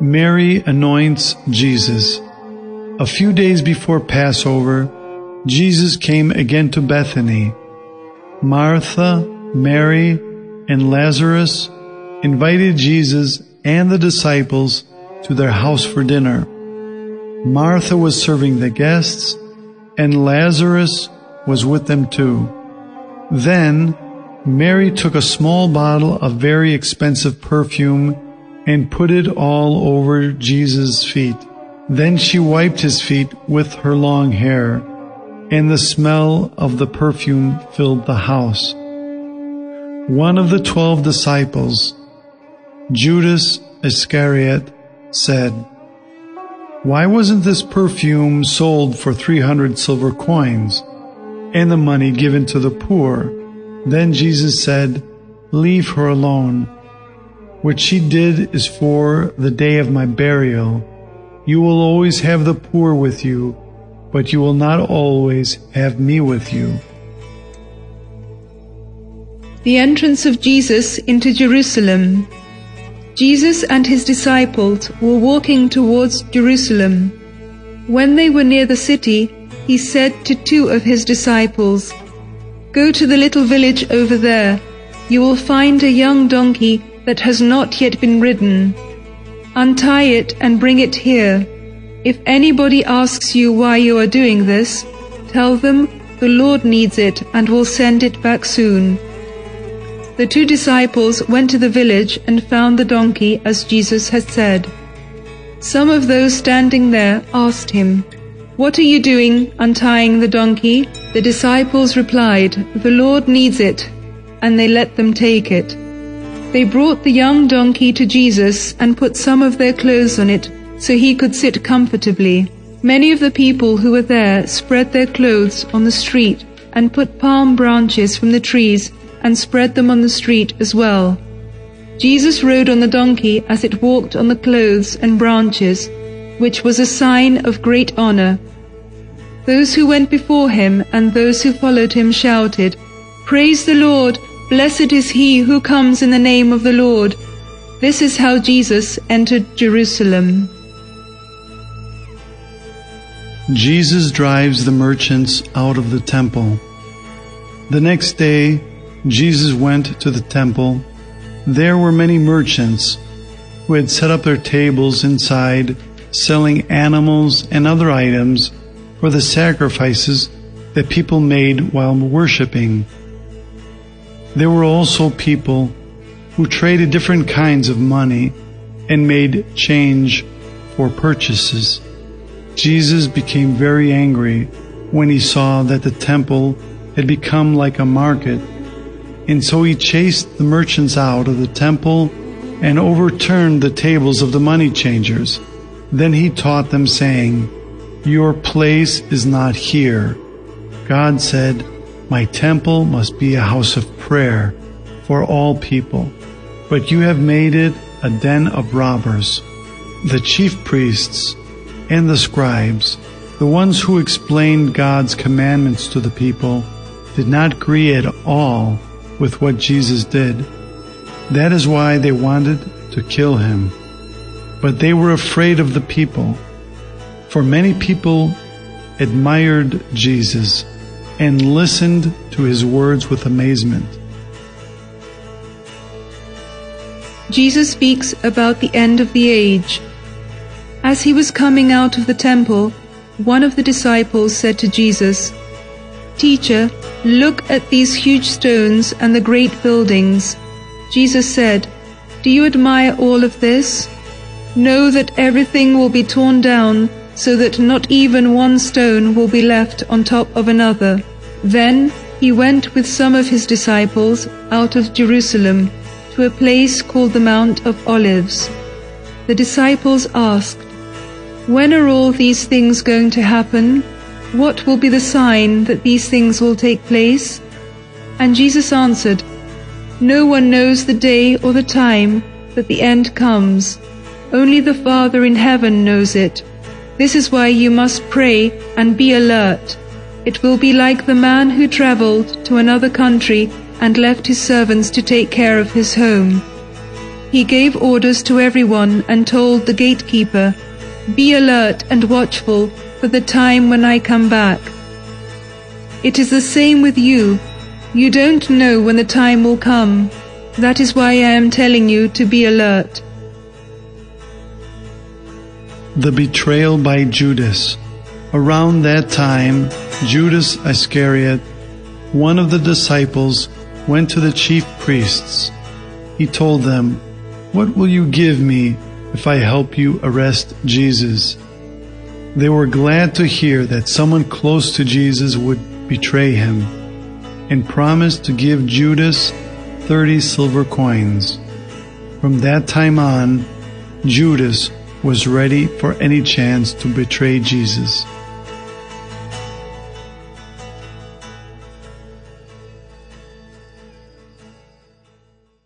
Mary anoints Jesus. A few days before Passover, Jesus came again to Bethany. Martha, Mary, and Lazarus invited Jesus and the disciples to their house for dinner. Martha was serving the guests, and Lazarus was with them too. Then Mary took a small bottle of very expensive perfume and put it all over Jesus' feet. Then she wiped his feet with her long hair, and the smell of the perfume filled the house. One of the twelve disciples, Judas Iscariot, said, Why wasn't this perfume sold for 300 silver coins and the money given to the poor? Then Jesus said, Leave her alone. What she did is for the day of my burial. You will always have the poor with you, but you will not always have me with you. The entrance of Jesus into Jerusalem. Jesus and his disciples were walking towards Jerusalem. When they were near the city, he said to two of his disciples, Go to the little village over there. You will find a young donkey that has not yet been ridden. Untie it and bring it here. If anybody asks you why you are doing this, tell them the Lord needs it and will send it back soon. The two disciples went to the village and found the donkey as Jesus had said. Some of those standing there asked him, What are you doing untying the donkey? The disciples replied, The Lord needs it, and they let them take it. They brought the young donkey to Jesus and put some of their clothes on it so he could sit comfortably. Many of the people who were there spread their clothes on the street and put palm branches from the trees and spread them on the street as well. Jesus rode on the donkey as it walked on the clothes and branches, which was a sign of great honor. Those who went before him and those who followed him shouted, Praise the Lord! Blessed is he who comes in the name of the Lord. This is how Jesus entered Jerusalem. Jesus drives the merchants out of the temple. The next day, Jesus went to the temple. There were many merchants who had set up their tables inside, selling animals and other items for the sacrifices that people made while worshiping. There were also people who traded different kinds of money and made change for purchases. Jesus became very angry when he saw that the temple had become like a market, and so he chased the merchants out of the temple and overturned the tables of the money changers. Then he taught them, saying, Your place is not here. God said, My temple must be a house of prayer for all people, but you have made it a den of robbers. The chief priests and the scribes, the ones who explained God's commandments to the people, did not agree at all with what Jesus did. That is why they wanted to kill him. But they were afraid of the people, for many people admired Jesus and listened to his words with amazement. Jesus speaks about the end of the age. As he was coming out of the temple, one of the disciples said to Jesus, Teacher, look at these huge stones and the great buildings. Jesus said, Do you admire all of this? Know that everything will be torn down so that not even one stone will be left on top of another. Then he went with some of his disciples out of Jerusalem to a place called the Mount of Olives. The disciples asked, When are all these things going to happen? What will be the sign that these things will take place? And Jesus answered, No one knows the day or the time that the end comes. Only the Father in heaven knows it. This is why you must pray and be alert. It will be like the man who traveled to another country and left his servants to take care of his home. he gave orders to everyone and told the gatekeeper, Be alert and watchful for the time when I come back. It is the same with you. You don't know when the time will come. That is why I am telling you to be alert. The betrayal by Judas. Around that time, Judas Iscariot, one of the disciples, went to the chief priests. He told them, What will you give me if I help you arrest Jesus? They were glad to hear that someone close to Jesus would betray him and promised to give Judas 30 silver coins. From that time on, Judas was ready for any chance to betray Jesus.